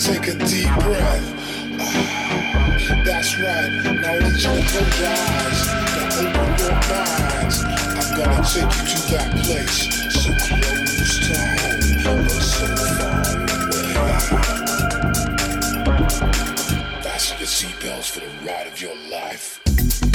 take a deep breath. That's right. Now I need you to close your eyes and open your minds. I'm gonna take you to that place so close to home, but so far away. Fasten your seatbelts for the ride of your life.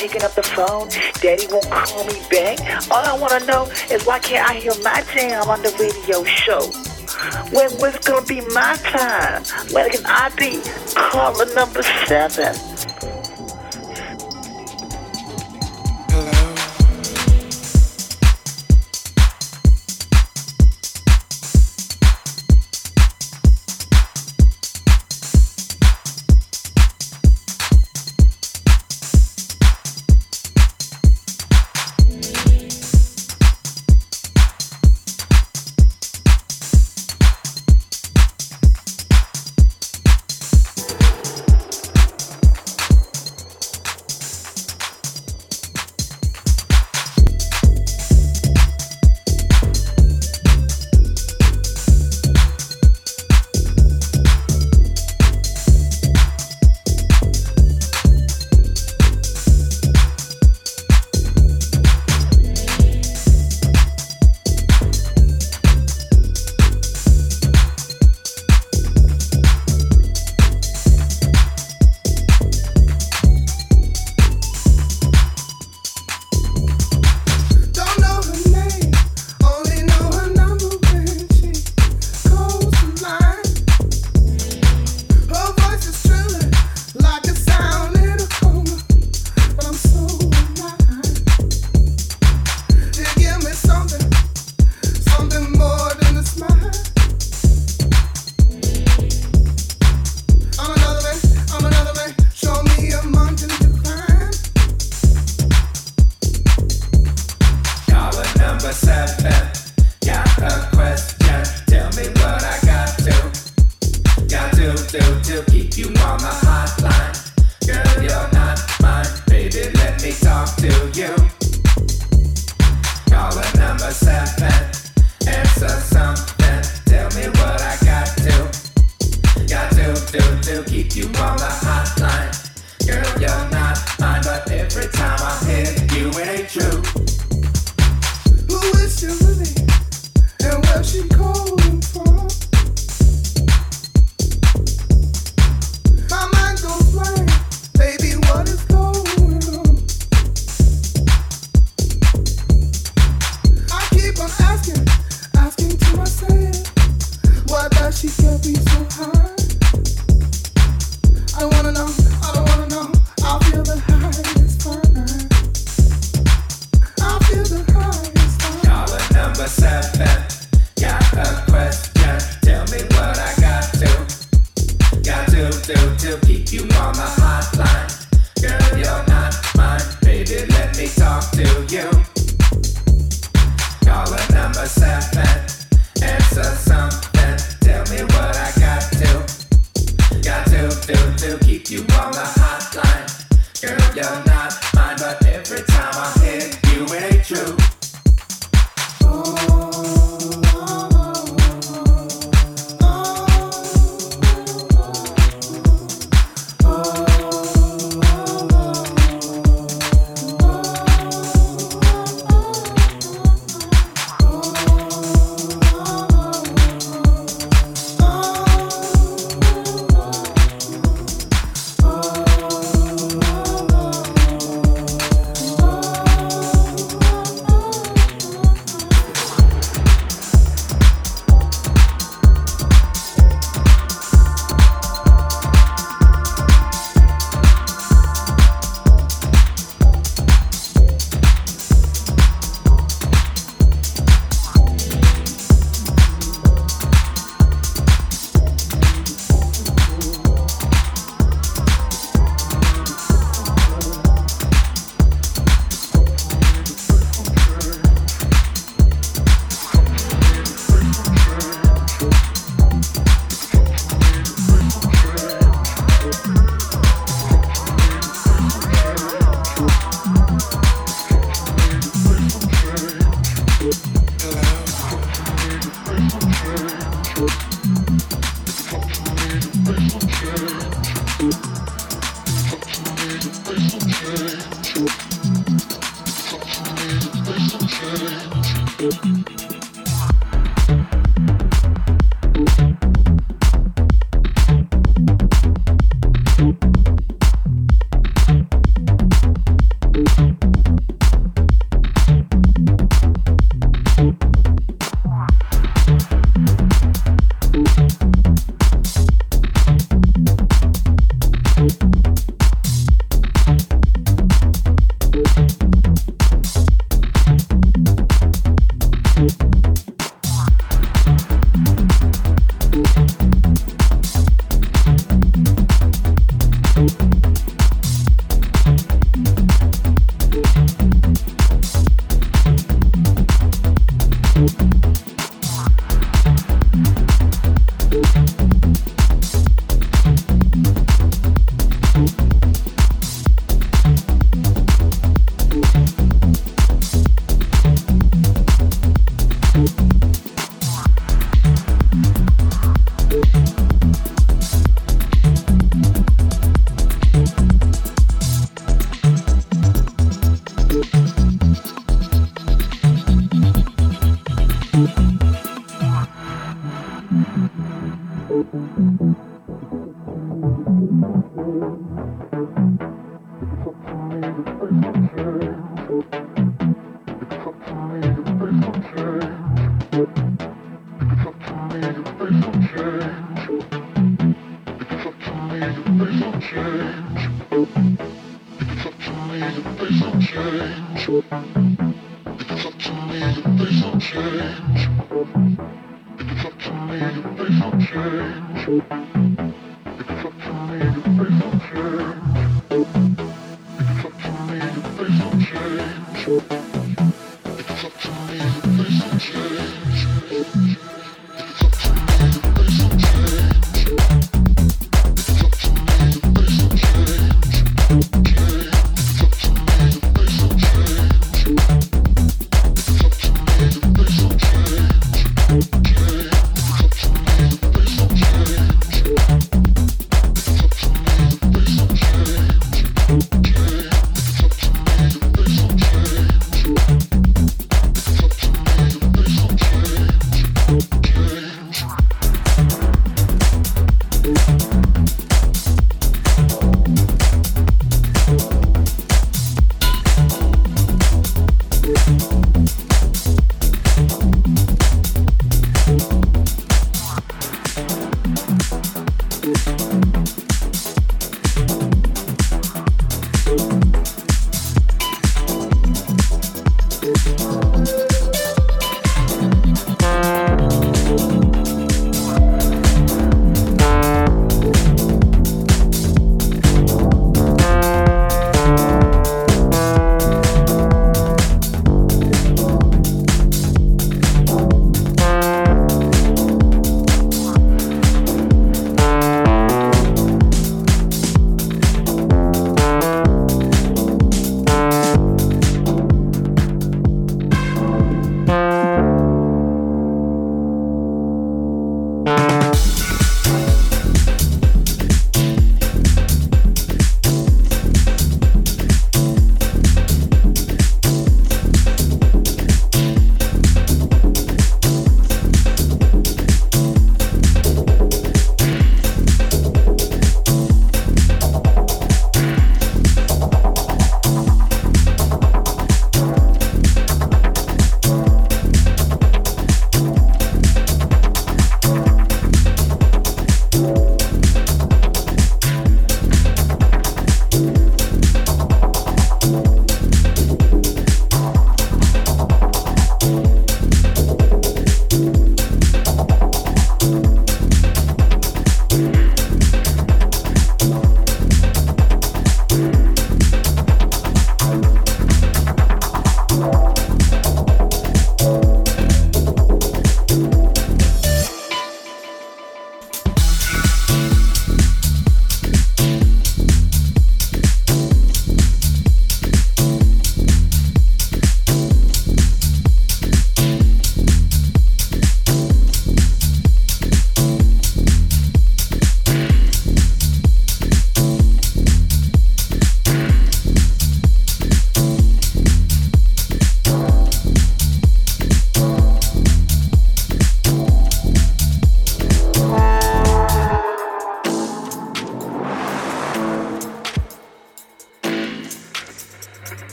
Picking up the phone. Daddy won't call me back. All I wanna know is why can't I hear my jam on the radio show? When when's gonna be my time? When can I be caller number seven?